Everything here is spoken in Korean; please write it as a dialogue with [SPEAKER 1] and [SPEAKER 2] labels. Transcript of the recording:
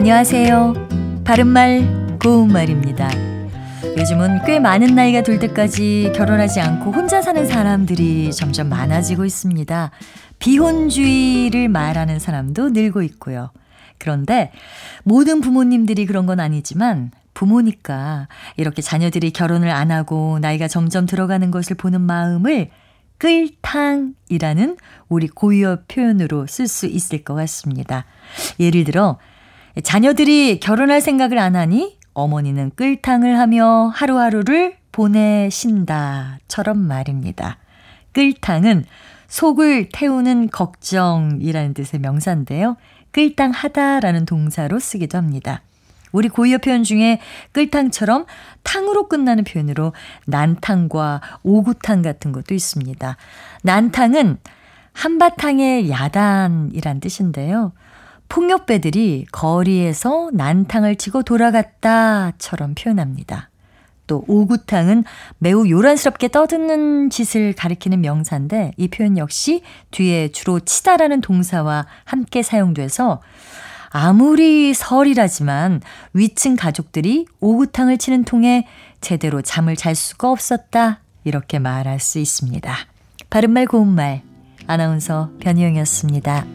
[SPEAKER 1] 안녕하세요. 바른말, 고운말입니다. 요즘은 꽤 많은 나이가 될 때까지 결혼하지 않고 혼자 사는 사람들이 점점 많아지고 있습니다. 비혼주의를 말하는 사람도 늘고 있고요. 그런데 모든 부모님들이 그런 건 아니지만 부모니까 이렇게 자녀들이 결혼을 안 하고 나이가 점점 들어가는 것을 보는 마음을 끌탕이라는 우리 고유어 표현으로 쓸 수 있을 것 같습니다. 예를 들어, 자녀들이 결혼할 생각을 안 하니 어머니는 끌탕을 하며 하루하루를 보내신다처럼 말입니다. 끌탕은 속을 태우는 걱정이라는 뜻의 명사인데요. 끌탕하다라는 동사로 쓰기도 합니다. 우리 고유어 표현 중에 끌탕처럼 탕으로 끝나는 표현으로 난탕과 오구탕 같은 것도 있습니다. 난탕은 한바탕의 야단이란 뜻인데요. 폭력배들이 거리에서 난탕을 치고 돌아갔다처럼 표현합니다. 또 오구탕은 매우 요란스럽게 떠드는 짓을 가리키는 명사인데 이 표현 역시 뒤에 주로 치다라는 동사와 함께 사용돼서 아무리 설이라지만 위층 가족들이 오구탕을 치는 통에 제대로 잠을 잘 수가 없었다. 이렇게 말할 수 있습니다. 바른말 고운말 아나운서 변희영이었습니다.